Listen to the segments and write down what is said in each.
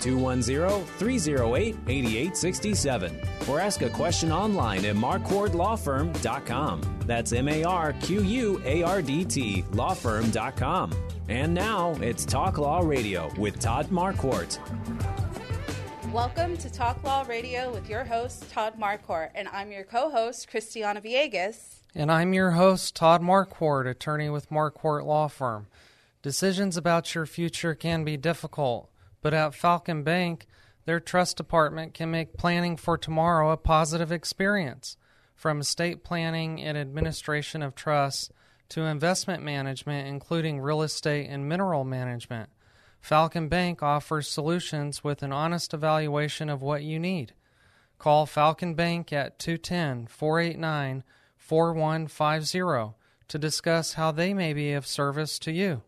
210 308 8867. Or ask a question online at marquardtlawfirm.com. That's M A R Q U A R D T lawfirm.com. And now it's Talk Law Radio with Todd Marquardt. Welcome to Talk Law Radio with your host, Todd Marquardt, and I'm your co host, Christiana Viegas. And I'm your host, Todd Marquardt, attorney with Marquardt Law Firm. Decisions about your future can be difficult, but at Falcon Bank, their trust department can make planning for tomorrow a positive experience. From estate planning and administration of trusts to investment management, including real estate and mineral management, Falcon Bank offers solutions with an honest evaluation of what you need. Call Falcon Bank at 210 489 4150 to discuss how they may be of service to you.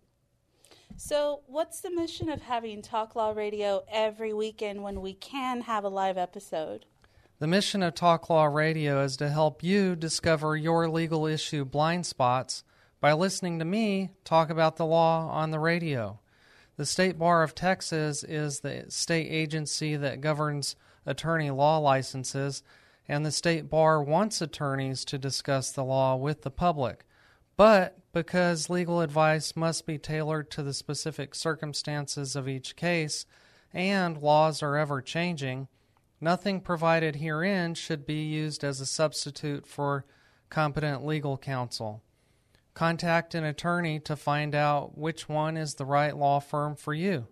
So, what's the mission of having Talk Law Radio every weekend when we can have a live episode? The mission of Talk Law Radio is to help you discover your legal issue blind spots by listening to me talk about the law on the radio. The State Bar of Texas is the state agency that governs attorney law licenses, and the State Bar wants attorneys to discuss the law with the public. But because legal advice must be tailored to the specific circumstances of each case and laws are ever changing, nothing provided herein should be used as a substitute for competent legal counsel. Contact an attorney to find out which one is the right law firm for you.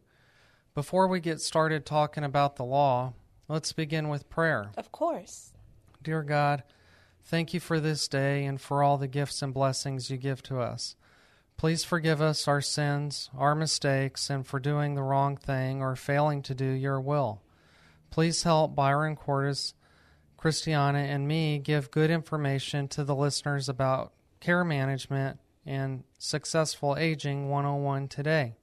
Before we get started talking about the law, let's begin with prayer. Of course. Dear God, thank you for this day and for all the gifts and blessings you give to us. Please forgive us our sins, our mistakes, and for doing the wrong thing or failing to do your will. Please help Byron Cordes, Christiana, and me give good information to the listeners about care management and successful aging 101 today.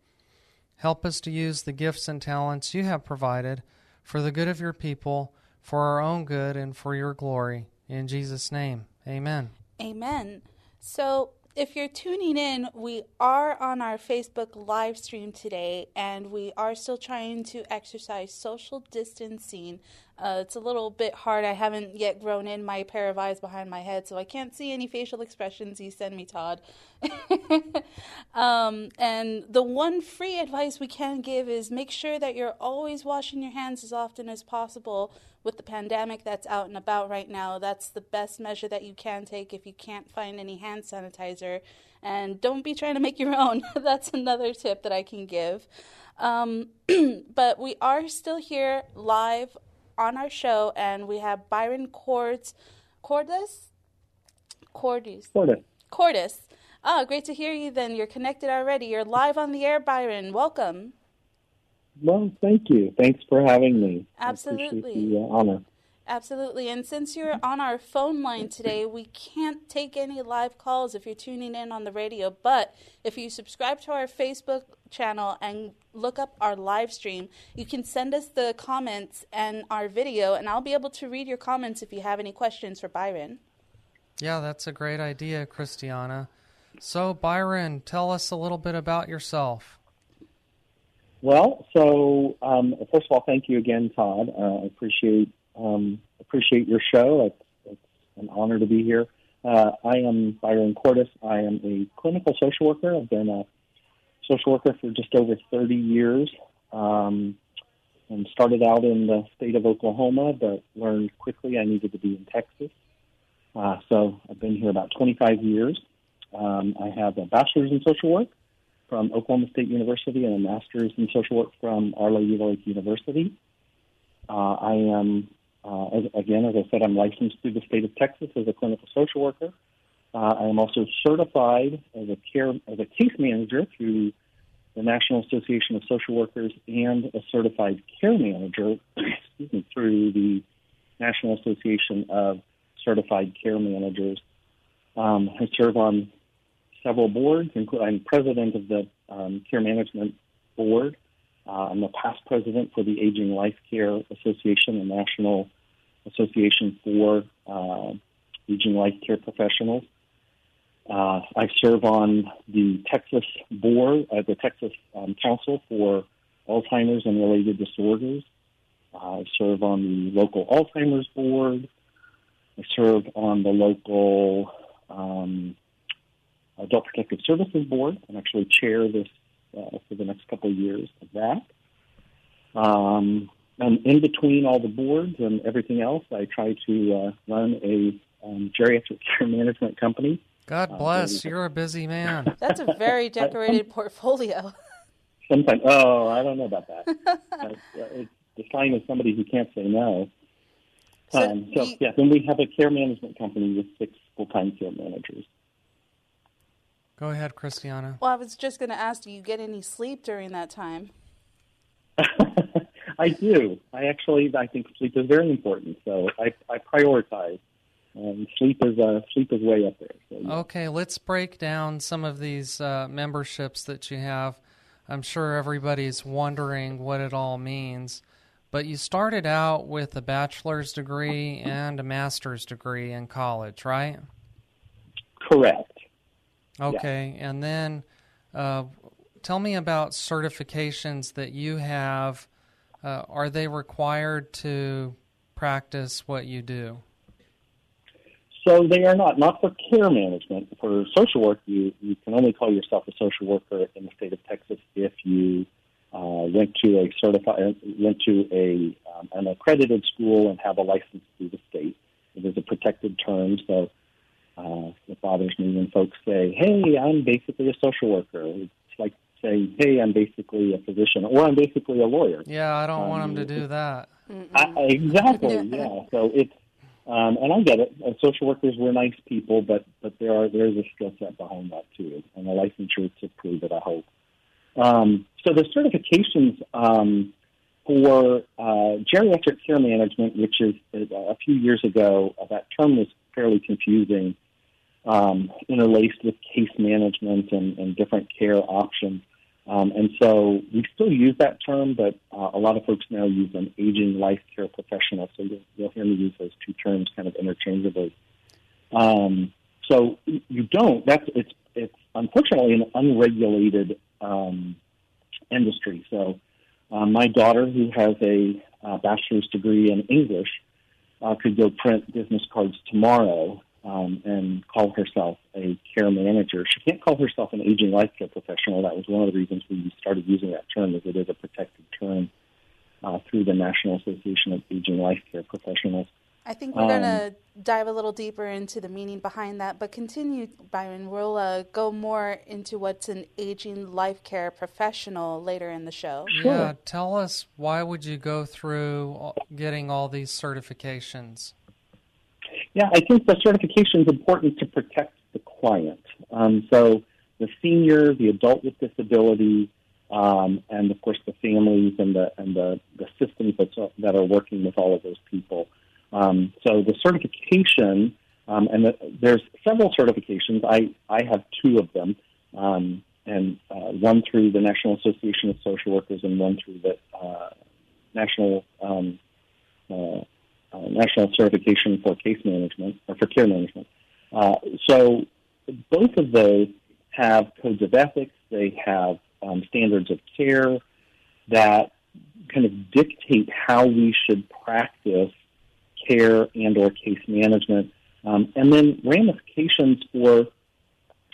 Help us to use the gifts and talents you have provided for the good of your people, for our own good, and for your glory. In Jesus' name, amen. Amen. So, if you're tuning in, we are on our Facebook live stream today, and we are still trying to exercise social distancing. Uh, it's a little bit hard. I haven't yet grown in my pair of eyes behind my head, so I can't see any facial expressions you send me, Todd. um, and the one free advice we can give is make sure that you're always washing your hands as often as possible with the pandemic that's out and about right now. That's the best measure that you can take if you can't find any hand sanitizer. And don't be trying to make your own. that's another tip that I can give. Um, but we are still here live on our show, and we have Byron Cordes, Cordes, Cordes, Cordes. Cordes. Oh, great to hear you. Then you're connected already. You're live on the air, Byron. Welcome. Well, thank you. Thanks for having me. Absolutely. the uh, honor. Absolutely. And since you're on our phone line today, we can't take any live calls if you're tuning in on the radio. But if you subscribe to our Facebook channel and look up our live stream, you can send us the comments and our video, and I'll be able to read your comments if you have any questions for Byron. Yeah, that's a great idea, Christiana. So, Byron, tell us a little bit about yourself. Well, so um, first of all, thank you again, Todd. Uh, I appreciate um, appreciate your show. It's, it's, an honor to be here. Uh, I am Byron Cordes. I am a clinical social worker. I've been a social worker for just over 30 years um, and started out in the state of Oklahoma, but learned quickly I needed to be in Texas. Uh, so I've been here about 25 years. Um, I have a bachelor's in social work from Oklahoma State University and a master's in social work from of Lake University. Uh, I am, uh, as, again, as I said, I'm licensed through the state of Texas as a clinical social worker. Uh, I am also certified as a care as a case manager through the National Association of Social Workers and a certified care manager excuse me, through the National Association of Certified Care Managers. Um, I serve on several boards. Including, I'm president of the um, Care Management Board. Uh, I'm the past president for the Aging Life Care Association, a national association for uh, aging life care professionals. Uh, I serve on the Texas board, uh, the Texas um, Council for Alzheimer's and related disorders. I serve on the local Alzheimer's board. I serve on the local um, Adult Protective Services board. I'm actually chair this uh, for the next couple of years of that. Um, and in between all the boards and everything else, I try to uh, run a um, geriatric care management company. God Uh, bless. You're a busy man. That's a very decorated portfolio. Sometimes, oh, I don't know about that. uh, it's the sign of somebody who can't say no. So Um, so, you- yeah, then we have a care management company with six full-time care managers. Go ahead, Christiana. Well, I was just going to ask, do you get any sleep during that time? I do. I actually, I think sleep is very important. So I, I prioritize. And sleep is uh, sleep is way up there. So, yeah. Okay, let's break down some of these uh, memberships that you have. I'm sure everybody's wondering what it all means. But you started out with a bachelor's degree and a master's degree in college, right? Correct. Okay, and then uh, tell me about certifications that you have. Uh, are they required to practice what you do? So they are not not for care management. For social work, you you can only call yourself a social worker in the state of Texas if you uh, went to a certified went to a um, an accredited school and have a license through the state. It is a protected term, so uh, it bothers me when folks say, "Hey, I'm basically a social worker." It's like saying, "Hey, I'm basically a physician," or "I'm basically a lawyer." Yeah, I don't want Um, them to do that. I, exactly. Yeah. So it's um, and I get it. Uh, social workers were nice people, but but there are there is a skill set behind that too, and the licensure to prove it. I hope. Um, so the certifications um, for uh, geriatric care management, which is uh, a few years ago, uh, that term was fairly confusing, um, interlaced with case management and, and different care options. Um, and so we still use that term, but uh, a lot of folks now use an aging life care professional. So you'll, you'll hear me use those two terms kind of interchangeably. Um, so you don't. That's it's it's unfortunately an unregulated um, industry. So uh, my daughter, who has a uh, bachelor's degree in English, uh, could go print business cards tomorrow um, and call herself a care manager. She can't call herself an aging life care professional. That was one of the reasons we started using that term, is it is a protected term uh, through the National Association of Aging Life Care Professionals. I think we're Um, going to dive a little deeper into the meaning behind that, but continue, Byron. We'll uh, go more into what's an aging life care professional later in the show. Yeah, tell us why would you go through getting all these certifications? Yeah, I think the certification is important to protect the client. Um, so the senior, the adult with disability, um, and of course the families and the and the, the systems that that are working with all of those people. Um, so the certification, um, and the, there's several certifications. I I have two of them, um, and uh, one through the National Association of Social Workers, and one through the uh, National um, uh, national certification for case management or for care management. Uh, so both of those have codes of ethics. They have um, standards of care that kind of dictate how we should practice care and or case management, um, and then ramifications for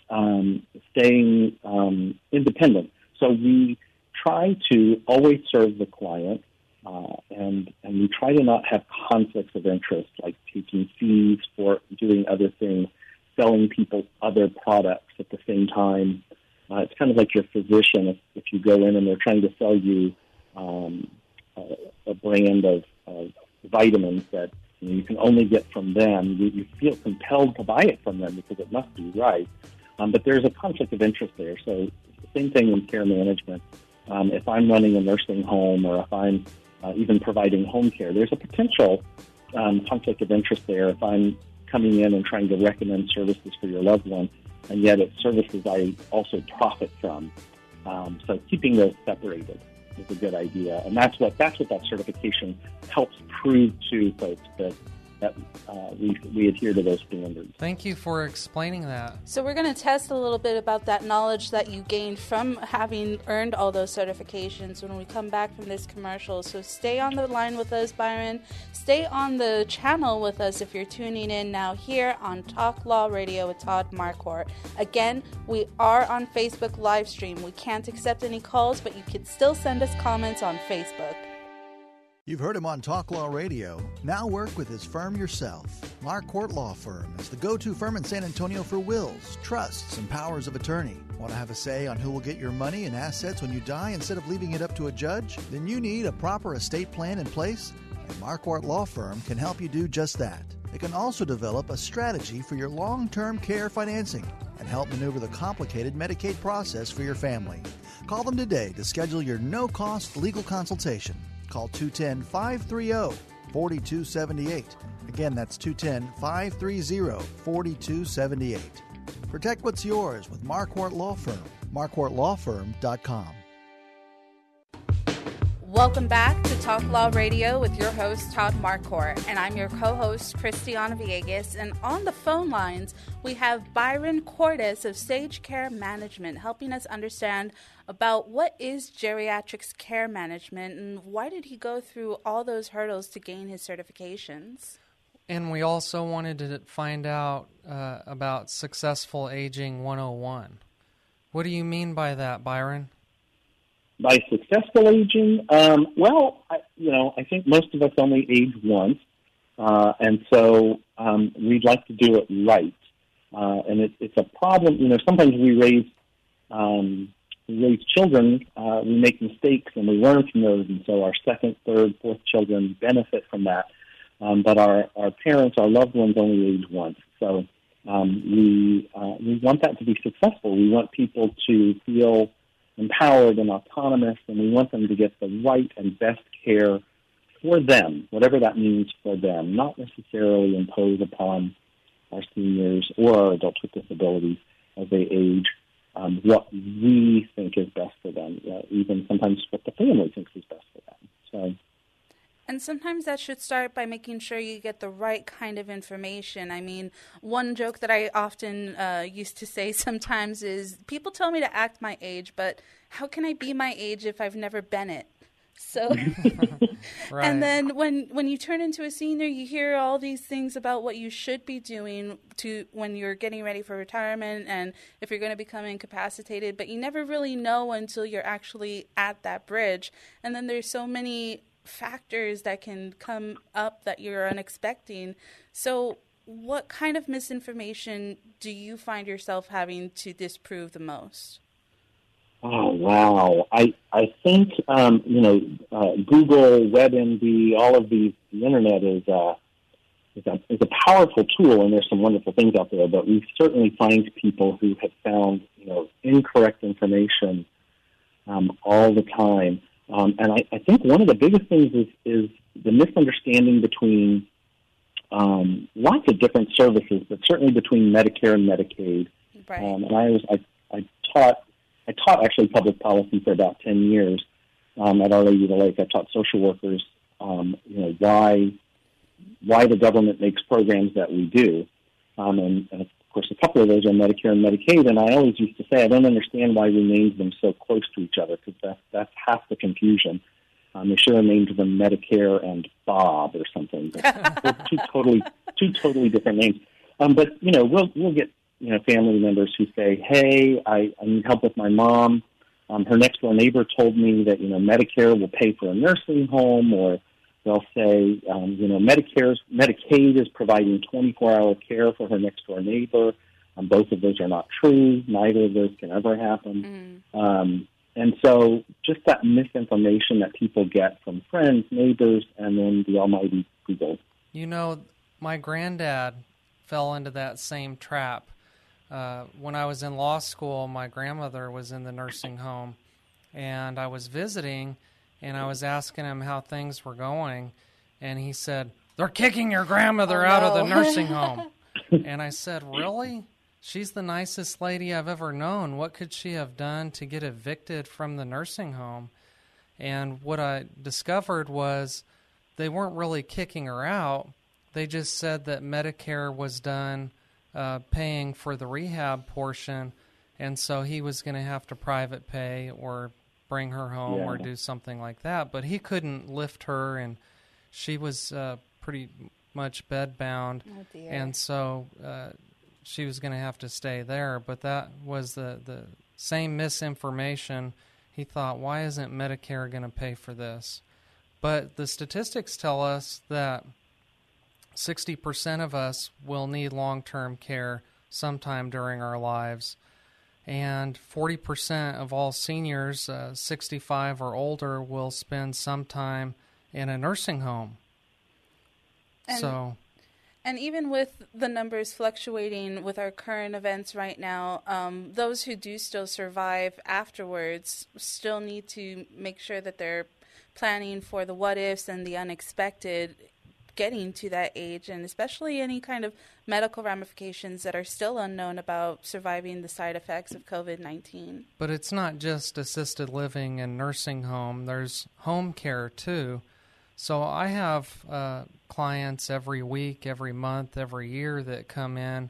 um, staying um, independent. So we try to always serve the client uh, and and we try to not have conflicts of interest, like taking fees for doing other things, selling people other products at the same time. Uh, it's kind of like your physician. If, if you go in and they're trying to sell you um, a, a brand of, of vitamins that you, know, you can only get from them, you, you feel compelled to buy it from them because it must be right. Um, but there's a conflict of interest there. So same thing in care management. Um, if I'm running a nursing home or if I'm uh, even providing home care. There's a potential um, conflict of interest there if I'm coming in and trying to recommend services for your loved one, and yet it's services I also profit from. Um, so keeping those separated is a good idea, and that's what that's what that certification helps prove to folks that that uh, we, we adhere to those standards. Thank you for explaining that. So, we're going to test a little bit about that knowledge that you gained from having earned all those certifications when we come back from this commercial. So, stay on the line with us, Byron. Stay on the channel with us if you're tuning in now here on Talk Law Radio with Todd Marquardt. Again, we are on Facebook live stream. We can't accept any calls, but you can still send us comments on Facebook. You've heard him on Talk Law Radio. Now work with his firm yourself. Marquardt Law Firm is the go to firm in San Antonio for wills, trusts, and powers of attorney. Want to have a say on who will get your money and assets when you die instead of leaving it up to a judge? Then you need a proper estate plan in place, and Marquardt Law Firm can help you do just that. It can also develop a strategy for your long term care financing and help maneuver the complicated Medicaid process for your family. Call them today to schedule your no cost legal consultation. Call 210 530 4278. Again, that's 210 530 4278. Protect what's yours with Marquardt Law Firm. MarquardtLawFirm.com. Welcome back to Talk Law Radio with your host, Todd Marquardt, and I'm your co host, Christiana Villegas. And on the phone lines, we have Byron Cordes of Sage Care Management helping us understand about what is geriatrics care management and why did he go through all those hurdles to gain his certifications. And we also wanted to find out uh, about Successful Aging 101. What do you mean by that, Byron? By successful aging, um, well, I, you know, I think most of us only age once, uh, and so um, we'd like to do it right. Uh, and it, it's a problem. You know, sometimes we raise um, we raise children, uh, we make mistakes and we learn from those, and so our second, third, fourth children benefit from that. Um, but our, our parents, our loved ones, only age once. So um, we uh, we want that to be successful. We want people to feel empowered and autonomous, and we want them to get the right and best care for them, whatever that means for them, not necessarily impose upon our seniors or our adults with disabilities as they age um, what we think is best for them, uh, even sometimes what the family thinks is best for them. So. And sometimes that should start by making sure you get the right kind of information. I mean, one joke that I often uh, used to say sometimes is people tell me to act my age, but how can I be my age if I've never been it? So, right. and then when when you turn into a senior, you hear all these things about what you should be doing to when you're getting ready for retirement and if you're going to become incapacitated, but you never really know until you're actually at that bridge. And then there's so many factors that can come up that you're unexpecting. So, what kind of misinformation do you find yourself having to disprove the most? Oh wow! I I think um, you know uh, Google, WebMD, all of these. The internet is uh, is a, is a powerful tool, and there's some wonderful things out there. But we certainly find people who have found you know incorrect information um, all the time. Um, and I, I think one of the biggest things is is the misunderstanding between um, lots of different services, but certainly between Medicare and Medicaid. Right. Um, and I was I, I taught I taught actually public policy for about 10 years um, at Our Lady of the Lake. I taught social workers, um, you know, why why the government makes programs that we do. Um, and, and of course, a couple of those are Medicare and Medicaid. And I always used to say, I don't understand why we named them so close to each other because that's, that's half the confusion. Um, they should have named them Medicare and Bob or something. two totally two totally different names. Um, but you know, we'll we'll get you know, family members who say, "Hey, I, I need help with my mom. Um, her next door neighbor told me that you know Medicare will pay for a nursing home," or they'll say, um, "You know, Medicare's Medicaid is providing 24-hour care for her next door neighbor." Um, both of those are not true. Neither of those can ever happen. Mm. Um, and so, just that misinformation that people get from friends, neighbors, and then the almighty Google. You know, my granddad fell into that same trap uh, when I was in law school, my grandmother was in the nursing home, and I was visiting, and I was asking him how things were going, and he said, "They're kicking your grandmother oh, out no. of the nursing home." and I said, Really? She's the nicest lady I've ever known. What could she have done to get evicted from the nursing home? And what I discovered was they weren't really kicking her out. They just said that Medicare was done uh, paying for the rehab portion, and so he was going to have to private pay or bring her home Yeah. or do something like that. But he couldn't lift her, and she was uh, pretty much bedbound, Oh, dear. and so uh, she was going to have to stay there. But that was the the same misinformation. He thought, why isn't Medicare going to pay for this? But the statistics tell us that 60% of us will need long term care sometime during our lives. And 40% of all seniors, uh, 65 or older, will spend some time in a nursing home. And- so, And even with the numbers fluctuating with our current events right now, um, those who do still survive afterwards still need to make sure that they're planning for the what ifs and the unexpected getting to that age, and especially any kind of medical ramifications that are still unknown about surviving the side effects of COVID 19. but it's not just assisted living and nursing home, there's home care too. So I have uh, clients every week, every month, every year that come in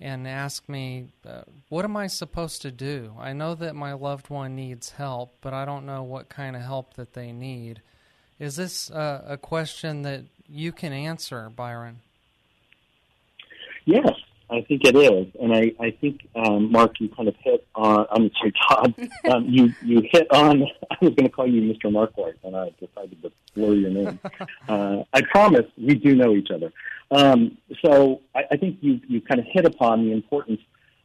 and ask me, uh, What am I supposed to do? I know that my loved one needs help, but I don't know what kind of help that they need. Is this uh, a question that you can answer, Byron? Yes, I think it is, and I, I think um, Mark, you kind of hit on. I'm sorry, Todd. Um, you you hit on. I was going to call you Mr. Marquardt, and I decided to blur your name. Uh, I promise we do know each other. Um, so I, I think you you kind of hit upon the importance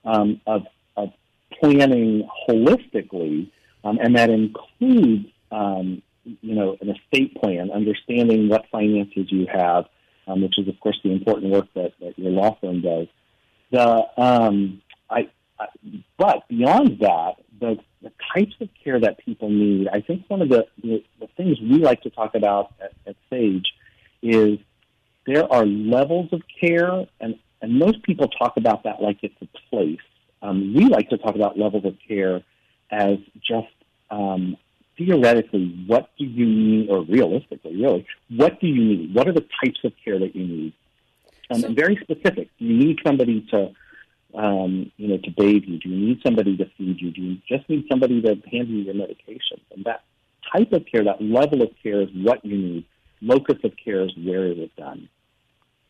um, of of planning holistically, um, and that includes um, you know an estate plan, understanding what finances you have um, which is, of course, the important work that, that your law firm does. The um, I, I, but beyond that, the, the types of care that people need. I think one of the, the, the things we like to talk about at, at Sage is there are levels of care, and, and most people talk about that like it's a place. Um, we like to talk about levels of care as just um, theoretically, what do you need, or realistically, really, what do you need? What are the types of care that you need? Um, and very specific. Do you need somebody to, um, you know, to bathe you? Do you need somebody to feed you? Do you just need somebody to hand you your medication? And that type of care, that level of care, is what you need. Locus of care is where it is done.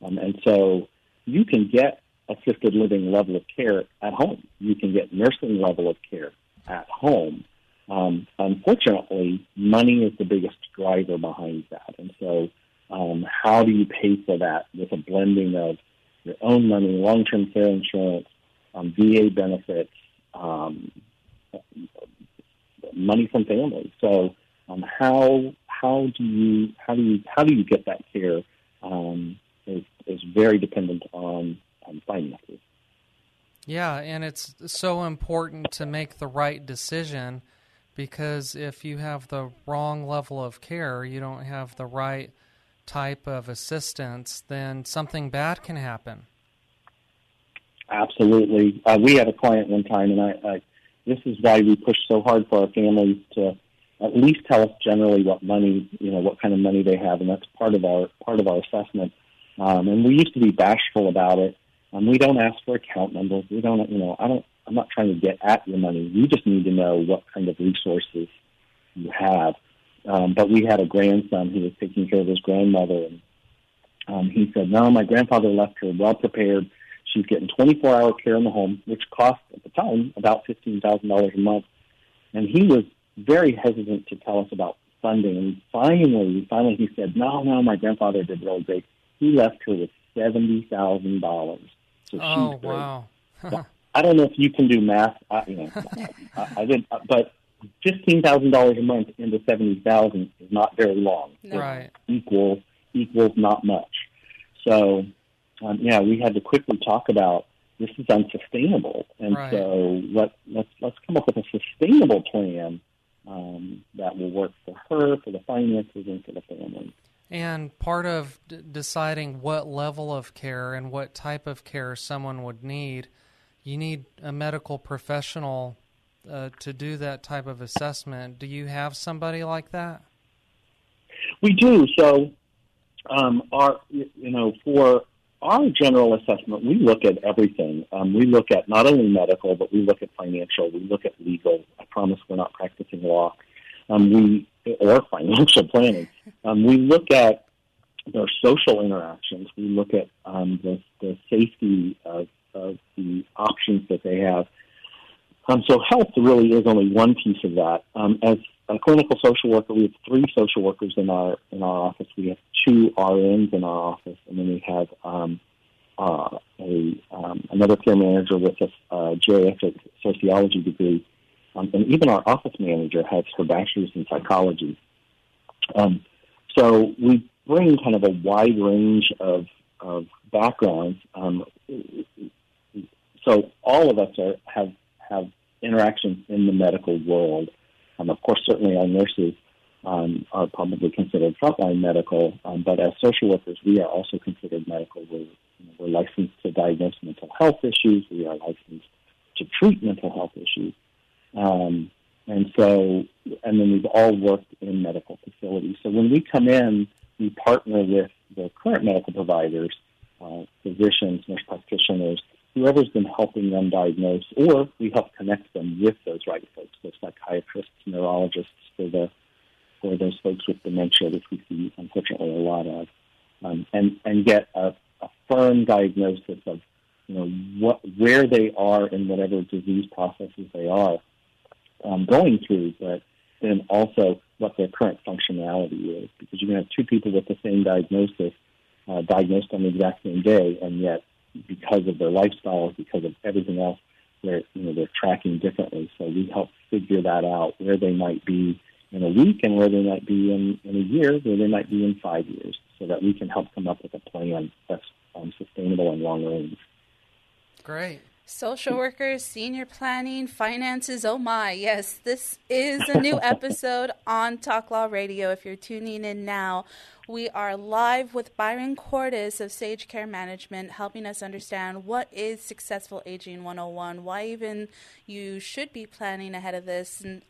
Um, and so you can get assisted living level of care at home. You can get nursing level of care at home. Um, unfortunately, money is the biggest driver behind that. And so, um, how do you pay for that with a blending of your own money, long term care insurance, um, VA benefits, um, money from family? So, um, how how do you how do you how do you get that care um, is is very dependent on on finances. Yeah, and it's so important to make the right decision because if you have the wrong level of care, you don't have the right type of assistance, then something bad can happen. Absolutely. Uh, we had a client one time, and I, I this is why we push so hard for our families to at least tell us generally what money, you know, what kind of money they have, and that's part of our part of our assessment. Um, and we used to be bashful about it. Um, we don't ask for account numbers. We don't, you know, I don't. I'm not trying to get at your money. You just need to know what kind of resources you have. Um, but we had a grandson who was taking care of his grandmother, and um, he said, "No, my grandfather left her well prepared. She's getting 24-hour care in the home, which cost at the time about fifteen thousand dollars a month." And he was very hesitant to tell us about funding. And finally, finally, he said, "No, no, my grandfather did really great. He left her with seventy thousand dollars." So Oh, she's great. wow. I don't know if you can do math. I, you know, I, I did, but fifteen thousand dollars a month into seventy thousand is not very long. No. Right. Equals equals not much. So, um, yeah, we had to quickly talk about this is unsustainable, and Right. so let let's let's come up with a sustainable plan um, that will work for her, for the finances, and for the family. And part of d- deciding what level of care and what type of care someone would need, you need a medical professional uh, to do that type of assessment. Do you have somebody like that? We do. So, um, our you know for our general assessment, we look at everything. Um, we look at not only medical, but we look at financial. We look at legal. I promise we're not practicing law. Um, we or financial planning. Um, we look at their social interactions. We look at um, the, the safety of, of the options that they have. Um, so health really is only one piece of that. Um, as a clinical social worker, we have three social workers in our in our office. We have two RNs in our office, and then we have um, uh, a um, another care manager with a uh, geriatric sociology degree, um, and even our office manager has her bachelor's in psychology. Um, so we bring kind of a wide range of of backgrounds. Um, so all of us are, have have interactions in the medical world. Um, of course, certainly our nurses um, are probably considered frontline medical, um, but as social workers, we are also considered medical. We're, you know, we're licensed to diagnose mental health issues. We are licensed to treat mental health issues. Um, and so, and then we've all worked in medical facilities. So when we come in, we partner with the current medical providers, uh, physicians, nurse practitioners, whoever's been helping them diagnose, or we help connect them with those right folks, those psychiatrists, neurologists for the for those folks with dementia, which we see unfortunately a lot of, um, and and get a, a firm diagnosis of you know what where they are in whatever disease processes they are um, going through, but then also what their current functionality is, because you can have two people with the same diagnosis uh, diagnosed on the exact same day, and yet because of their lifestyles, because of everything else, they're you know they're tracking differently. So we help figure that out where they might be in a week and where they might be in, in a year, where they might be in five years, so that we can help come up with a plan that's um, sustainable and long range. Great. Social workers, senior planning, finances. Oh my, yes, this is a new episode on Talk Law Radio. If you're tuning in now, we are live with Byron Cordes of Sage Care Management, helping us understand what is successful aging 101, why even you should be planning ahead of this, and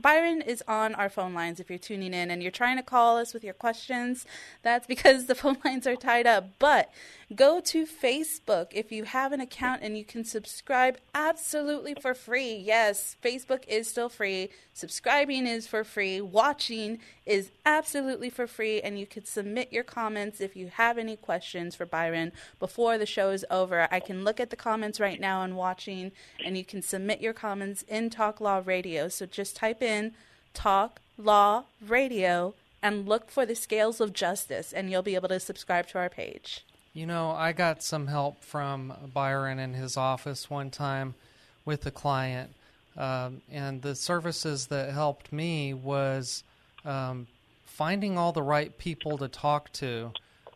Byron is on our phone lines if you're tuning in and you're trying to call us with your questions. That's because the phone lines are tied up. But go to Facebook if you have an account and you can subscribe absolutely for free. Yes, Facebook is still free. Subscribing is for free. Watching is absolutely for free. And you can submit your comments if you have any questions for Byron before the show is over. I can look at the comments right now and watching, and you can submit your comments in Talk Law Radio. So just type in Talk Law Radio and look for the scales of justice, and you'll be able to subscribe to our page. You know, I got some help from Byron in his office one time with a client, um, and the services that helped me was um, finding all the right people to talk to.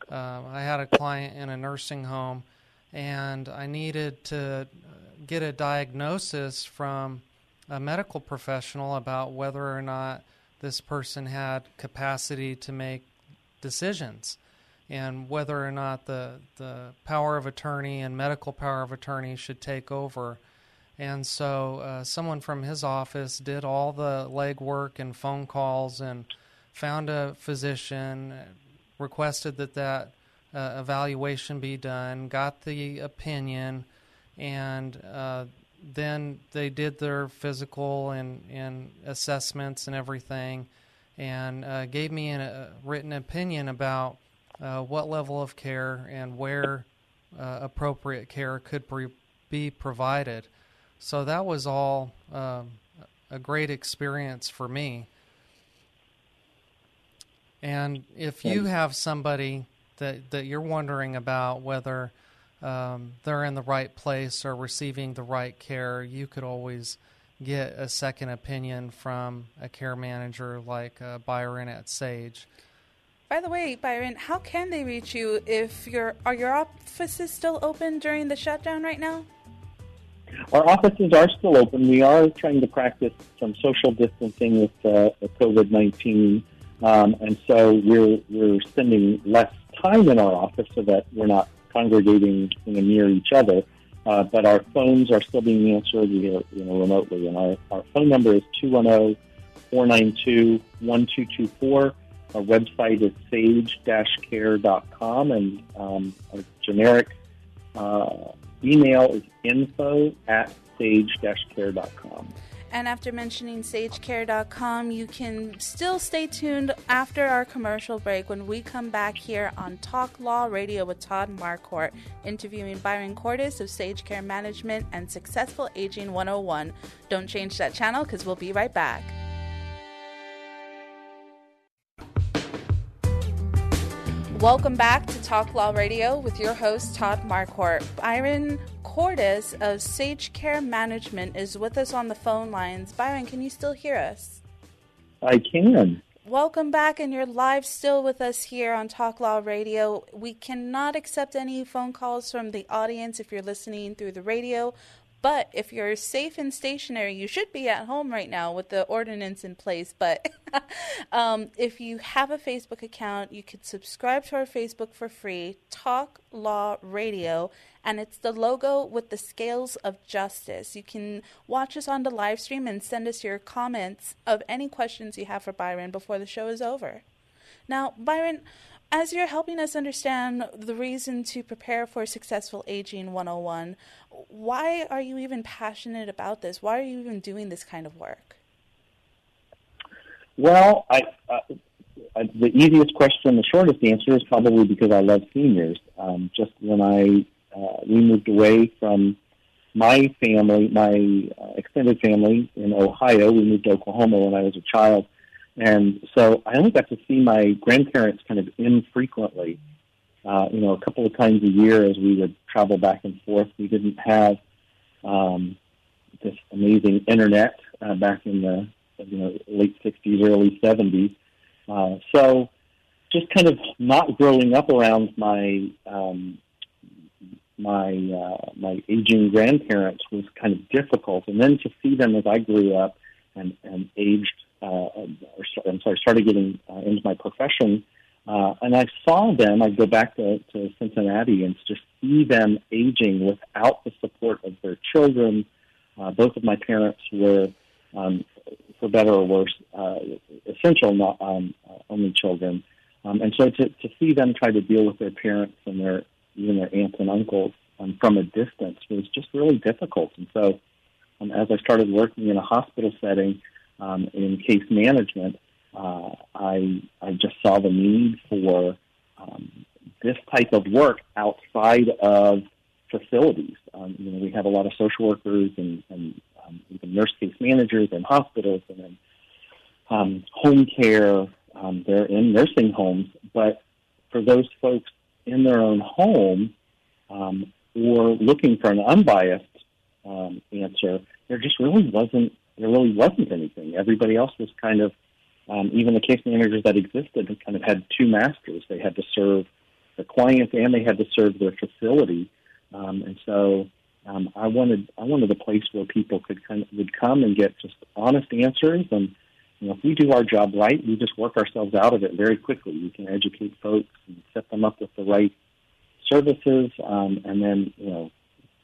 Uh, I had a client in a nursing home, and I needed to get a diagnosis from a medical professional about whether or not this person had capacity to make decisions and whether or not the, the power of attorney and medical power of attorney should take over. And so, uh, someone from his office did all the legwork and phone calls and found a physician, requested that that uh, evaluation be done, got the opinion, and uh, then they did their physical and, and assessments and everything, and uh, gave me a written opinion about uh, what level of care and where uh, appropriate care could pre- be provided. So that was all um, a great experience for me. And if you have somebody that, that you're wondering about whether um, they're in the right place or receiving the right care, you could always get a second opinion from a care manager like uh, Byron at Sage. By the way, Byron, how can they reach you if your are your offices still open during the shutdown right now? Our offices are still open. We are trying to practice some social distancing with uh, COVID nineteen Um, and so we're, we're spending less time in our office so that we're not congregating you know, near each other. Uh, but our phones are still being answered you know, remotely. And our, our phone number is 210 492 1224. Our website is sage-care.com, and um, our generic uh, email is info at sage-care.com. And after mentioning sagecare.com, you can still stay tuned after our commercial break when we come back here on Talk Law Radio with Todd Marquardt, interviewing Byron Cordes of Sage Care Management and Successful Aging 101. Don't change that channel because we'll be right back. Welcome back to Talk Law Radio with your host, Todd Marquardt. Byron Cordes of Sage Care Management is with us on the phone lines. Byron, can you still hear us? I can. Welcome back, and you're live still with us here on Talk Law Radio. We cannot accept any phone calls from the audience if you're listening through the radio. But if you're safe and stationary, you should be at home right now with the ordinance in place. But um, if you have a Facebook account, you could subscribe to our Facebook for free, Talk Law Radio, and it's the logo with the scales of justice. You can watch us on the live stream and send us your comments of any questions you have for Byron before the show is over. Now, Byron, as you're helping us understand the reason to prepare for successful aging 101, why are you even passionate about this? Why are you even doing this kind of work? Well, I, uh, the easiest question, the shortest answer is probably because I love seniors. Um, just when I uh, we moved away from my family, my uh, extended family in Ohio, we moved to Oklahoma when I was a child and so I only got to see my grandparents kind of infrequently, uh, you know, a couple of times a year as we would travel back and forth. We didn't have um, this amazing internet uh, back in the you know late 60s, early 70s. Uh, so just kind of not growing up around my um, my uh, my aging grandparents was kind of difficult, and then to see them as I grew up and, and aged or, I'm sorry, started getting uh, into my profession, uh, and I saw them. I'd go back to, to Cincinnati and just see them aging without the support of their children. Uh, both of my parents were, um, for better or worse, uh, essential not um, uh, only children, um, and so to, to see them try to deal with their parents and their even their aunts and uncles um, from a distance was just really difficult. And so, um, as I started working in a hospital setting um, in case management, uh, I I just saw the need for um, this type of work outside of facilities. Um, you know, we have a lot of social workers and, and um, even nurse case managers in hospitals and in um, home care. Um, they're in nursing homes, but for those folks in their own home um, or looking for an unbiased um, answer, there just really wasn't there really wasn't anything. Everybody else was kind of, um, even the case managers that existed, kind of had two masters. They had to serve the client and they had to serve their facility. Um, and so um, I wanted I wanted a place where people could kind of, would come and get just honest answers. And you know, if we do our job right, we just work ourselves out of it very quickly. We can educate folks and set them up with the right services, um, and then you know,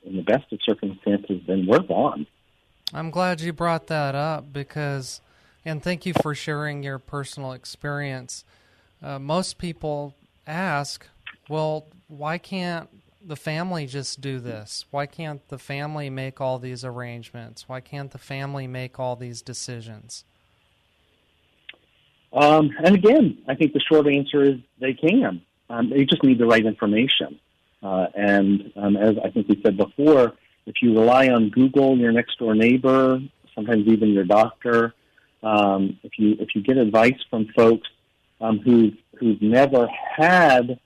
in the best of circumstances, then work on. I'm glad you brought that up because, and thank you for sharing your personal experience. Uh, most people ask, well, why can't the family just do this? Why can't the family make all these arrangements? Why can't the family make all these decisions? Um, and again, I think the short answer is they can. Um, they just need the right information. Uh, and um, as I think we said before, if you rely on Google, your next door neighbor, sometimes even your doctor, um, if you if you get advice from folks um, who who've never had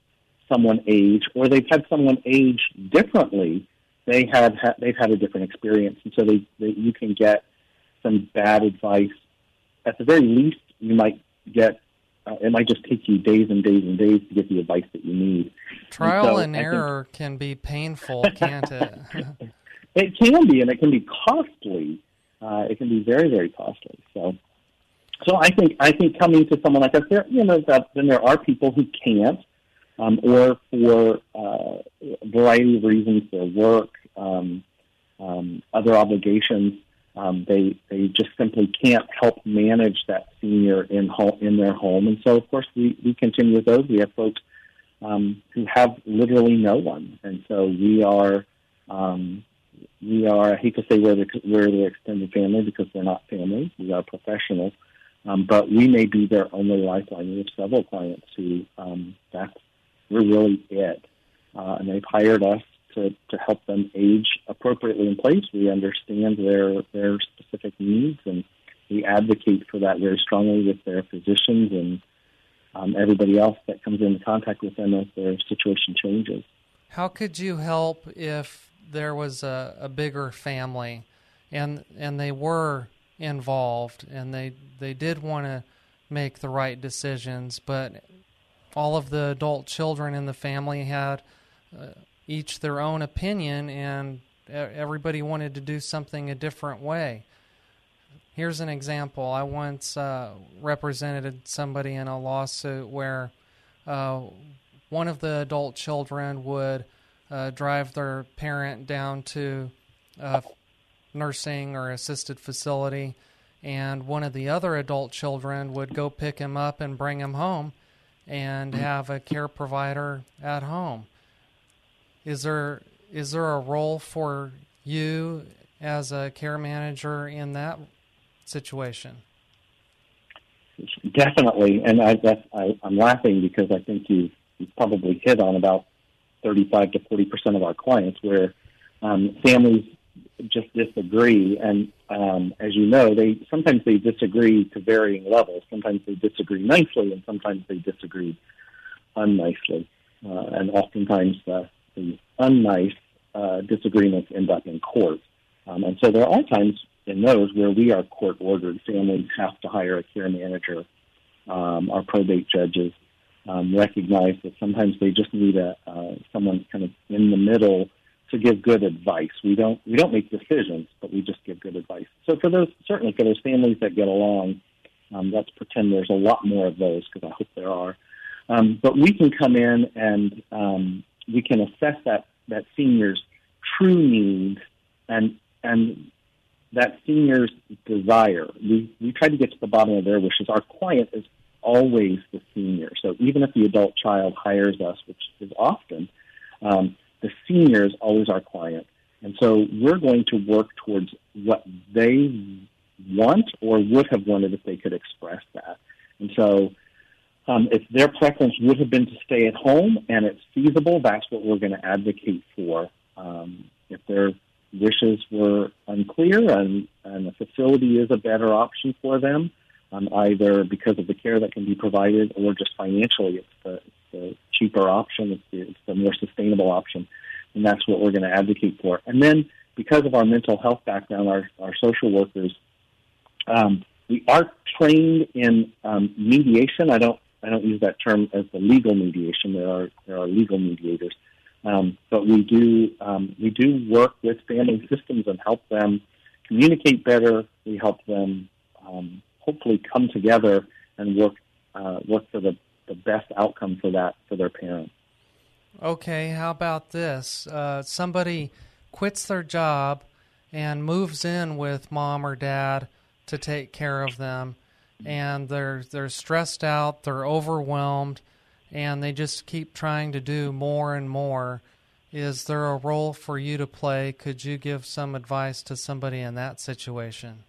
someone age or they've had someone age differently, they have ha- they've had a different experience, and so they, they you can get some bad advice. At the very least, you might get uh, it might just take you days and days and days to get the advice that you need. Trial and, so and error think, can be painful, can't it? It can be, and it can be costly. Uh, it can be very, very costly. So, so I think I think coming to someone like us, there you know that then there are people who can't, um, or for uh, a variety of reasons, their work, um, um, other obligations, um, they they just simply can't help manage that senior in home, in their home, and so of course we we continue with those. We have folks um, who have literally no one, and so we are. Um, we are, I hate to say we're the, we're extended family because we're not family. We are professionals. Um, but we may be their only lifeline. We have several clients who um, that's we're really it, uh, and they've hired us to, to help them age appropriately in place. We understand their their specific needs, and we advocate for that very strongly with their physicians and um, everybody else that comes into contact with them as their situation changes. How could you help if there was a, a bigger family, and and they were involved and they they did want to make the right decisions, but all of the adult children in the family had uh, each their own opinion, and everybody wanted to do something a different way. Here's an example. I once uh, represented somebody in a lawsuit where uh, one of the adult children would uh, drive their parent down to a nursing or assisted facility, and one of the other adult children would go pick him up and bring him home and mm-hmm. have a care provider at home. Is there is there a role for you as a care manager in that situation? Definitely, and I, that's, I, I'm laughing because I think you you probably hit on about 35 to 40 percent of our clients where um, families just disagree. And um, as you know, they sometimes they disagree to varying levels. Sometimes they disagree nicely, and sometimes they disagree unnicely. Uh, and oftentimes uh, the unnice uh, disagreements end up in court. Um, and so there are times in those where we are court ordered. Families have to hire a care manager. Um, our probate judges um, recognize that sometimes they just need a uh, someone kind of in the middle to give good advice. We don't we don't make decisions, but we just give good advice. So for those certainly for those families that get along, um, let's pretend there's a lot more of those because I hope there are. Um, but we can come in and um, we can assess that that senior's true needs and and that senior's desire. We we try to get to the bottom of their wishes. Our client is always the senior. So even if the adult child hires us, which is often, um, the senior is always our client. And so we're going to work towards what they want or would have wanted if they could express that. And so um, if their preference would have been to stay at home and it's feasible, that's what we're going to advocate for. Um, if their wishes were unclear and, and a facility is a better option for them, um, either because of the care that can be provided or just financially, it's the, the cheaper option, it's the, it's the more sustainable option, and that's what we're going to advocate for. And then, because of our mental health background, our, our social workers, um, we are trained in um, mediation. I don't I don't use that term as the legal mediation. There are there are legal mediators, um, but we do um, we do work with family systems and help them communicate better. We help them um, hopefully come together and work uh, work for the the best outcome for that for their parent. Okay, how about this? Uh, somebody quits their job and moves in with mom or dad to take care of them, and they're they're stressed out, they're overwhelmed, and they just keep trying to do more and more. Is there a role for you to play? Could you give some advice to somebody in that situation?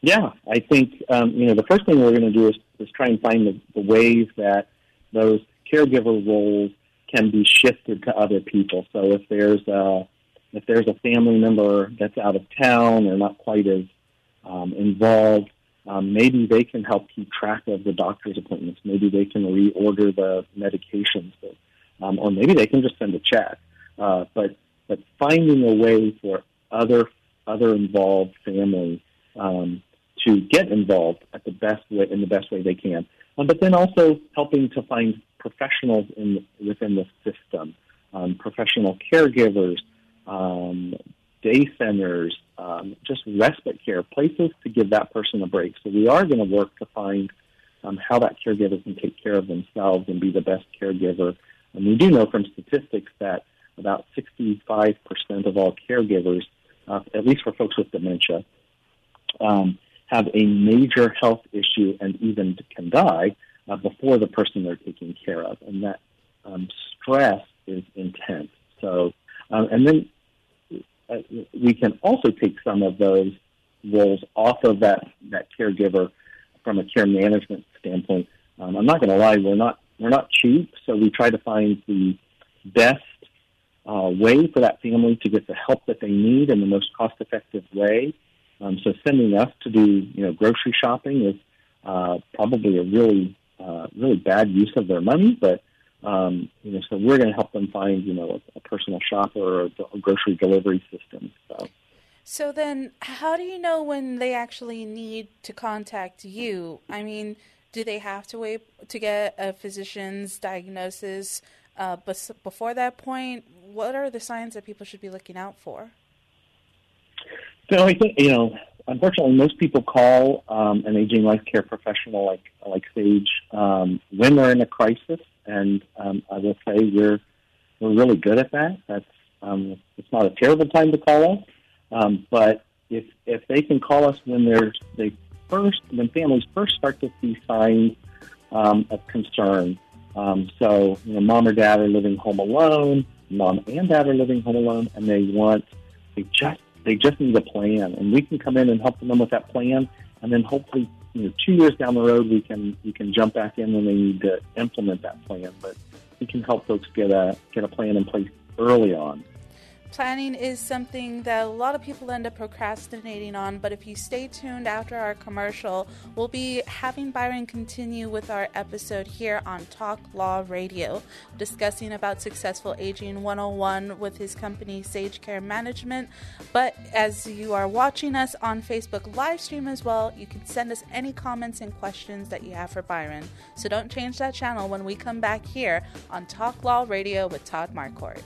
Yeah, I think um, you know the first thing we're going to do is, is try and find the, the ways that those caregiver roles can be shifted to other people. So if there's a if there's a family member that's out of town or not quite as um, involved, um, maybe they can help keep track of the doctor's appointments. Maybe they can reorder the medications, but, um, or maybe they can just send a check. Uh, but but finding a way for other other involved family um, to get involved at the best way in the best way they can. Um, but then also helping to find professionals in within the system, um, professional caregivers, um, day centers, um, just respite care, places to give that person a break. So we are going to work to find um, how that caregiver can take care of themselves and be the best caregiver. And we do know from statistics that about 65% of all caregivers, uh, at least for folks with dementia, um, have a major health issue and even can die uh, before the person they're taking care of. And that um, stress is intense. So, um, and then uh, we can also take some of those roles off of that, that caregiver from a care management standpoint. Um, I'm not going to lie, we're not we're not cheap, so we try to find the best uh, way for that family to get the help that they need in the most cost-effective way. Um, so sending us to do you know grocery shopping is uh, probably a really uh, really bad use of their money, but um, you know so we're going to help them find you know a, a personal shopper or a, grocery delivery system. So. So then, how do you know when they actually need to contact you? I mean, do they have to wait to get a physician's diagnosis uh, before that point? What are the signs that people should be looking out for? So I think you know, unfortunately, most people call um, an aging life care professional like like Sage um, when they're in a crisis, and um, I will say we're we're really good at that. That's um, it's not a terrible time to call us. Um, but if if they can call us when they're they first when families first start to see signs um, of concern, um, so you know mom or dad are living home alone, mom and dad are living home alone, and they want they just they just need a plan, and we can come in and help them with that plan, and then hopefully you know two years down the road we can we can jump back in when they need to implement that plan, but we can help folks get a get a plan in place early on. Planning is something that a lot of people end up procrastinating on, but if you stay tuned after our commercial, we'll be having Byron continue with our episode here on Talk Law Radio, discussing about successful aging 101 with his company Sage Care Management. But as you are watching us on Facebook live stream as well, you can send us any comments and questions that you have for Byron. So don't change that channel when we come back here on Talk Law Radio with Todd Marquardt.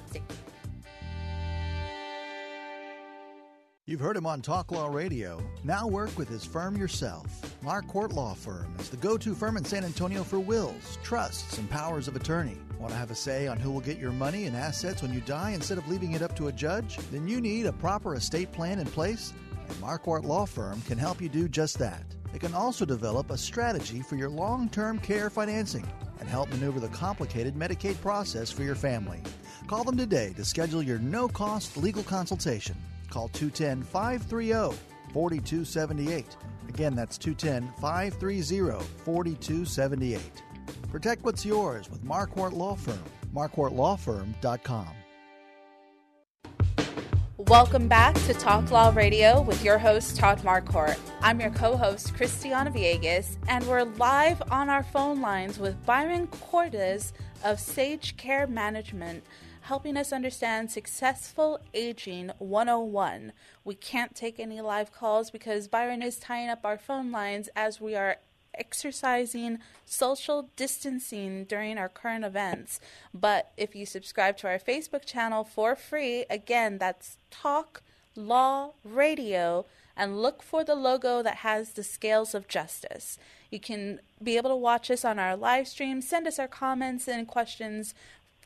You've heard him on Talk Law Radio. Now work with his firm yourself. Marquardt Law Firm is the go to firm in San Antonio for wills, trusts, and powers of attorney. Want to have a say on who will get your money and assets when you die instead of leaving it up to a judge? Then you need a proper estate plan in place, and Marquardt Law Firm can help you do just that. They can also develop a strategy for your long term care financing and help maneuver the complicated Medicaid process for your family. Call them today to schedule your no cost legal consultation. Call 210 530 4278. Again, that's 210 530 4278. Protect what's yours with Marquardt Law Firm. MarquardtLawFirm.com. Welcome back to Talk Law Radio with your host, Todd Marquardt. I'm your co host, Christiana Villegas, and we're live on our phone lines with Byron Cordes of Sage Care Management helping us understand Successful Aging 101. We can't take any live calls because Byron is tying up our phone lines as we are exercising social distancing during our current events. But if you subscribe to our Facebook channel for free, again, that's Talk Law Radio, and look for the logo that has the scales of justice. You can be able to watch us on our live stream, send us our comments and questions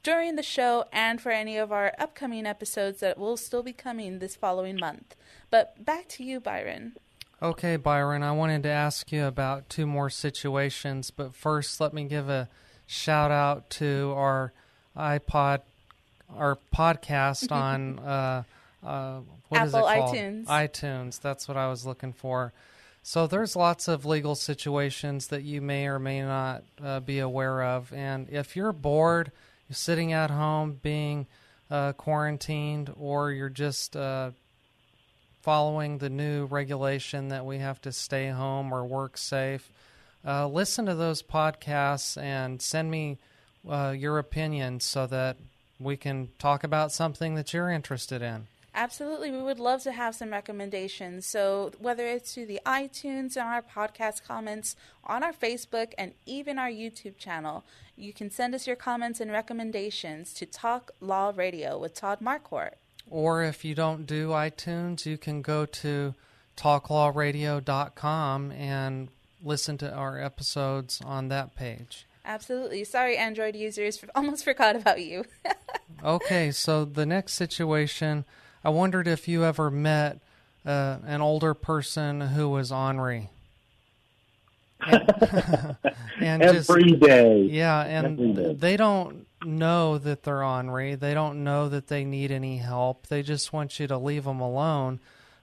during the show and for any of our upcoming episodes that will still be coming this following month. But back to you, Byron. Okay, Byron, I wanted to ask you about two more situations, but first let me give a shout out to our iPod, our podcast on uh, uh, what Apple is it called? iTunes. iTunes. That's what I was looking for. So there's lots of legal situations that you may or may not uh, be aware of, and if you're bored you're sitting at home being uh, quarantined, or you're just uh, following the new regulation that we have to stay home or work safe, uh, listen to those podcasts and send me uh, your opinion so that we can talk about something that you're interested in. Absolutely. We would love to have some recommendations. So, whether it's through the iTunes and our podcast comments on our Facebook and even our YouTube channel, you can send us your comments and recommendations to Talk Law Radio with Todd Marquardt. Or if you don't do iTunes, you can go to talklawradio.com and listen to our episodes on that page. Absolutely. Sorry, Android users, almost forgot about you. okay, so the next situation, I wondered if you ever met uh, an older person who was ornery. And, and every just, day. Yeah, and they don't know that they're ornery. They don't know that they need any help. They just want you to leave them alone.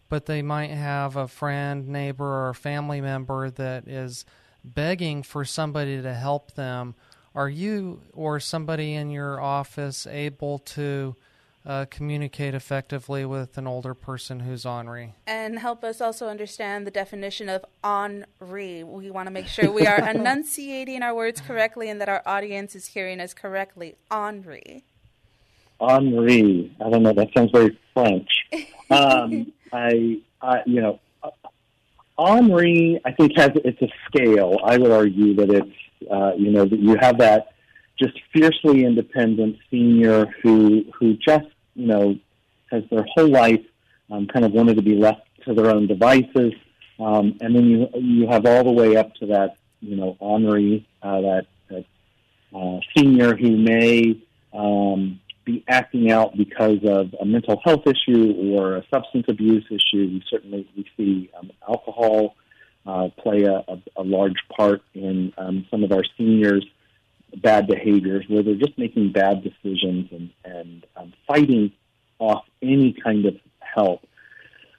But they might have a friend, neighbor, or family member that is begging for somebody to help them. Are you or somebody in your office able to uh, communicate effectively with an older person who's ornery? And help us also understand the definition of ornery. We want to make sure we are enunciating our words correctly and that our audience is hearing us correctly. Ornery. Ornery. I don't know. That sounds very French. Um, I, I, you know, Ornery, I think has it's a scale. I would argue that it's uh, you know that you have that just fiercely independent senior who who just you know has their whole life um, kind of wanted to be left to their own devices, um, and then you you have all the way up to that you know Ornery uh, that that uh, senior who may um, be acting out because of a mental health issue or a substance abuse issue. We certainly we see um, alcohol uh, play a, a, a, large part in um, some of our seniors' bad behaviors, where they're just making bad decisions and, and um, fighting off any kind of help.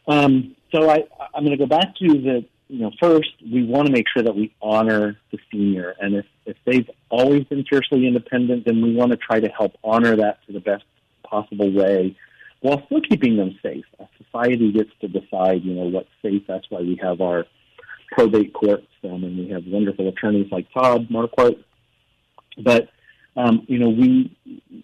Um, so I, I'm going to go back to the you know, first we want to make sure that we honor the senior, and if if they've always been fiercely independent, then we want to try to help honor that to the best possible way, while still keeping them safe. A society gets to decide, you know, what's safe. That's why we have our probate courts, um, and we have wonderful attorneys like Todd Marquardt. But um, you know, we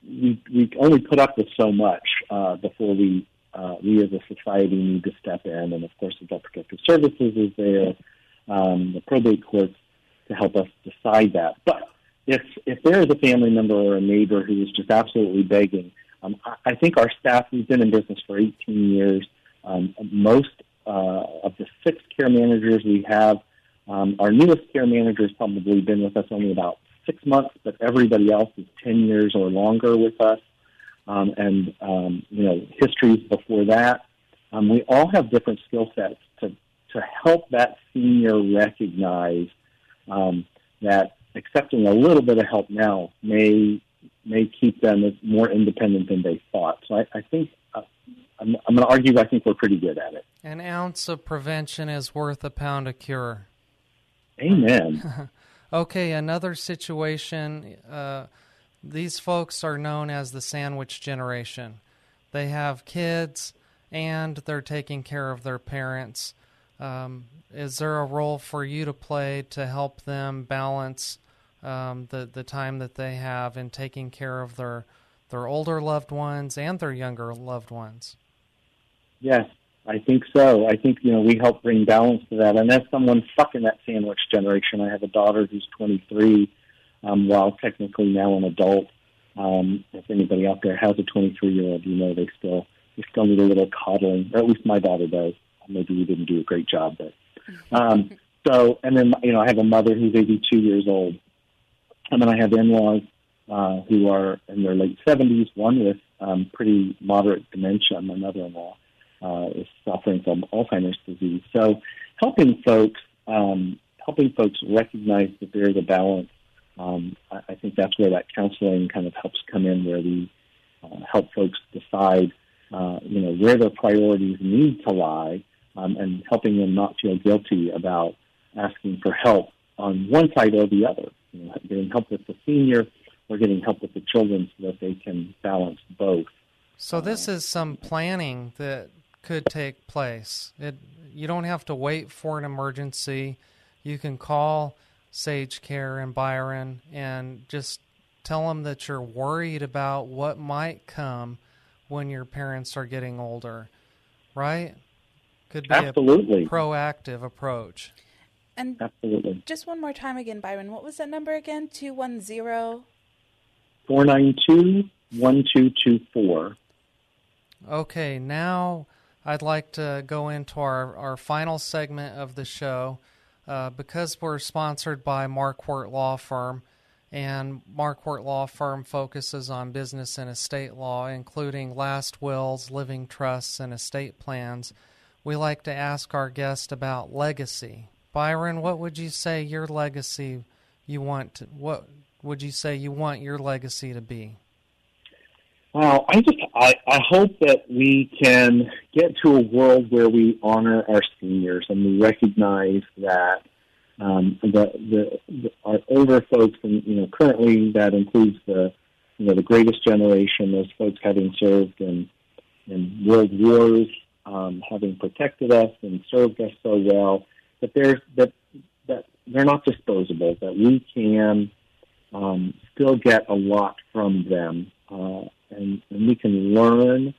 we we only put up with so much uh, before we uh, we as a society need to step in, and of course, Adult Protective Services is there, um, the probate courts to help us decide that. But if if there is a family member or a neighbor who is just absolutely begging, um, I, think our staff we've been in business for 18 years. Um, most uh, of the six care managers we have, um, our newest care manager has probably been with us only about six months, but everybody else is 10 years or longer with us um, and um, you know histories before that. Um, we all have different skill sets to to help that senior recognize um, that accepting a little bit of help now may may keep them more independent than they thought. So I, I think uh, I'm, I'm going to argue I think we're pretty good at it. An ounce of prevention is worth a pound of cure. Amen. okay, another situation. Uh, these folks are known as the sandwich generation. They have kids and they're taking care of their parents. Um, is there a role for you to play to help them balance um, the the time that they have in taking care of their their older loved ones and their younger loved ones? Yes, I think so. I think you know we help bring balance to that. And as someone stuck in that sandwich generation, I have a daughter who's 23 um, while technically now an adult. Um, if anybody out there has a 23 year old, you know they still they still need a little coddling, or at least my daughter does. Maybe we didn't do a great job, but um, so and then you know I have a mother who's 82 years old, and then I have in-laws uh, who are in their late 70s. One with um, pretty moderate dementia. My mother-in-law uh, is suffering from Alzheimer's disease. So helping folks um, helping folks recognize that there is a balance um, I, I, think that's where that counseling kind of helps come in, where we uh, help folks decide, uh, you know, where their priorities need to lie, um, and helping them not feel guilty about asking for help on one side or the other. You know, getting help with the senior or getting help with the children so that they can balance both. So this is some planning that could take place. It, you don't have to wait for an emergency. You can call Sage Care and Byron and just tell them that you're worried about what might come when your parents are getting older, right? Could be Absolutely. a proactive approach. And Absolutely. Just one more time again, Byron. What was that number again? 210 492 1224. Okay, now I'd like to go into our, our final segment of the show. Uh, because we're sponsored by Marquardt Law Firm, and Marquardt Law Firm focuses on business and estate law, including last wills, living trusts, and estate plans, we like to ask our guest about legacy. Byron, what would you say your legacy you want to, what would you say you want your legacy to be? Well, I just I, I hope that we can get to a world where we honor our seniors and we recognize that um, the, the, the our older folks and you know currently that includes the you know the greatest generation, those folks having served in in world wars, um, having protected us and served us so well, that there's that that they're not disposable. That we can um, still get a lot from them. Uh, and, and we can learn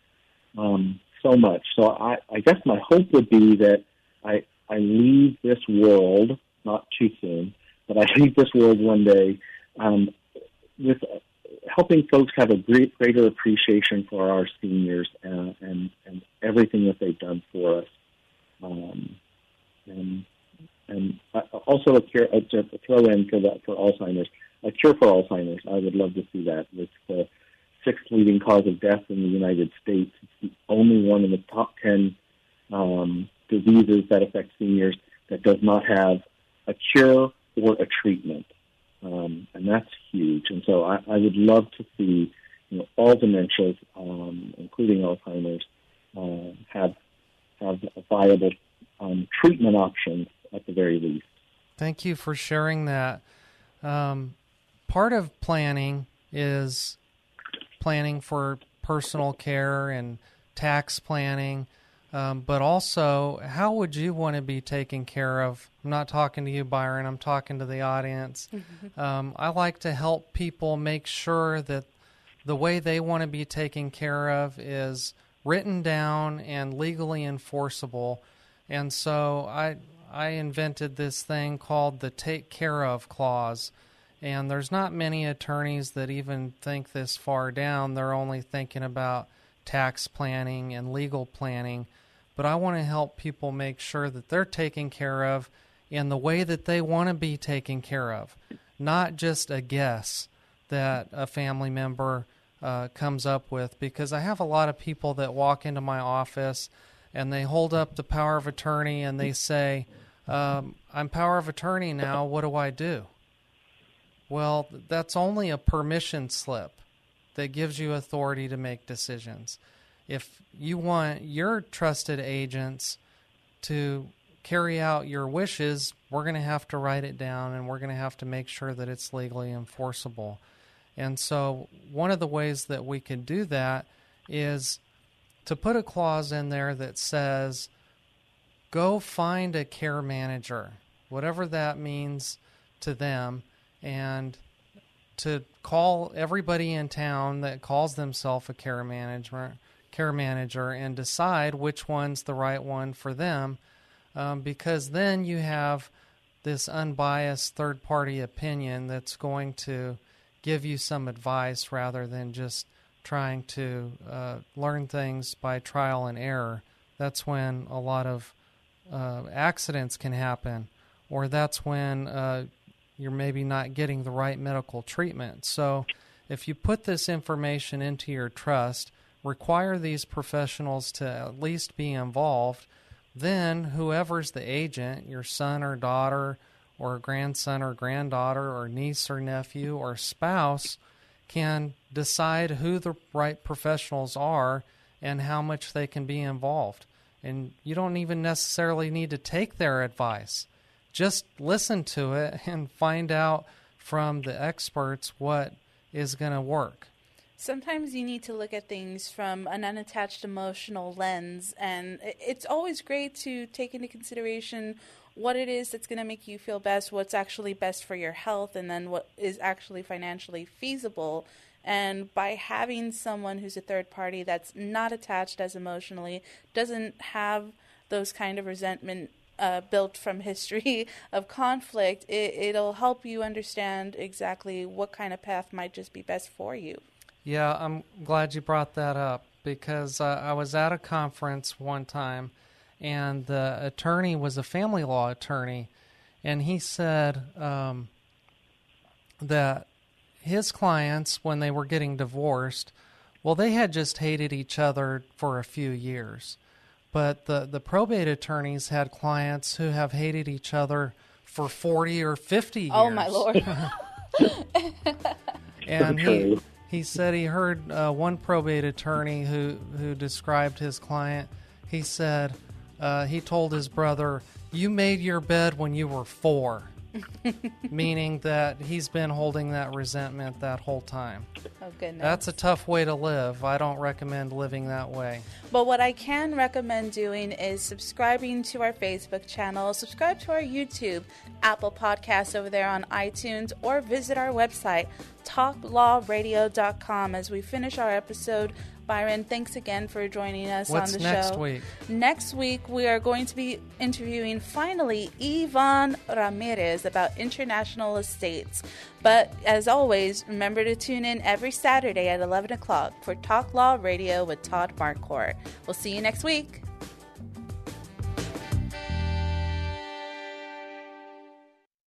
um, so much. So I, I guess my hope would be that I, I leave this world, not too soon, but I leave this world one day um, with helping folks have a great, greater appreciation for our seniors and, and, and everything that they've done for us. Um, and and also a cure, a, a throw in for that for Alzheimer's, a cure for Alzheimer's. I would love to see that. It's the sixth leading cause of death in the United States. It's the only one in the top 10 um, diseases that affect seniors that does not have a cure or a treatment. Um, and that's huge. And so I, I would love to see you know, all dementias, um, including Alzheimer's, uh, have have viable um, treatment options at the very least. Thank you for sharing that. Um, part of planning is planning for personal care and tax planning, um, but also how would you want to be taken care of? I'm not talking to you, Byron. I'm talking to the audience. Mm-hmm. Um, I like to help people make sure that the way they want to be taken care of is written down and legally enforceable. And so I I invented this thing called the take care of clause. And there's not many attorneys that even think this far down. They're only thinking about tax planning and legal planning. But I want to help people make sure that they're taken care of in the way that they want to be taken care of, not just a guess that a family member uh, comes up with. Because I have a lot of people that walk into my office and they hold up the power of attorney and they say, um, I'm power of attorney now. What do I do? Well, that's only a permission slip that gives you authority to make decisions. If you want your trusted agents to carry out your wishes, we're going to have to write it down and we're going to have to make sure that it's legally enforceable. And so, one of the ways that we can do that is to put a clause in there that says, go find a care manager, whatever that means to them, and to call everybody in town that calls themselves a care manager, care manager, and decide which one's the right one for them, um, because then you have this unbiased third party opinion that's going to give you some advice rather than just trying to uh, learn things by trial and error. That's when a lot of uh, accidents can happen, or that's when uh, you're maybe not getting the right medical treatment. So, if you put this information into your trust, require these professionals to at least be involved, then whoever's the agent, your son or daughter, or grandson or granddaughter, or niece or nephew, or spouse, can decide who the right professionals are and how much they can be involved. And you don't even necessarily need to take their advice just listen to it and find out from the experts what is going to work. Sometimes you need to look at things from an unattached emotional lens, and it's always great to take into consideration what it is that's going to make you feel best, what's actually best for your health, and then what is actually financially feasible. And by having someone who's a third party that's not attached as emotionally, doesn't have those kind of resentment uh, built from history of conflict, it, it'll help you understand exactly what kind of path might just be best for you. Yeah, I'm glad you brought that up because uh, I was at a conference one time, and the attorney was a family law attorney, and he said um, that his clients, when they were getting divorced, well, they had just hated each other for a few years. But the, the probate attorneys had clients who have hated each other for 40 or 50 years. Oh, my Lord. and he, he said he heard uh, one probate attorney who, who described his client. He said uh, he told his brother, You made your bed when you were four. Meaning that he's been holding that resentment that whole time. Oh, goodness. That's a tough way to live. I don't recommend living that way. But what I can recommend doing is subscribing to our Facebook channel, subscribe to our YouTube, Apple Podcasts over there on iTunes, or visit our website, talklawradio.com. As we finish our episode, Byron, thanks again for joining us What's on the next show. week? Next week, we are going to be interviewing finally Ivan Ramirez about international estates. But as always, remember to tune in every Saturday at 11 o'clock for Talk Law Radio with Todd Marquardt. We'll see you next week.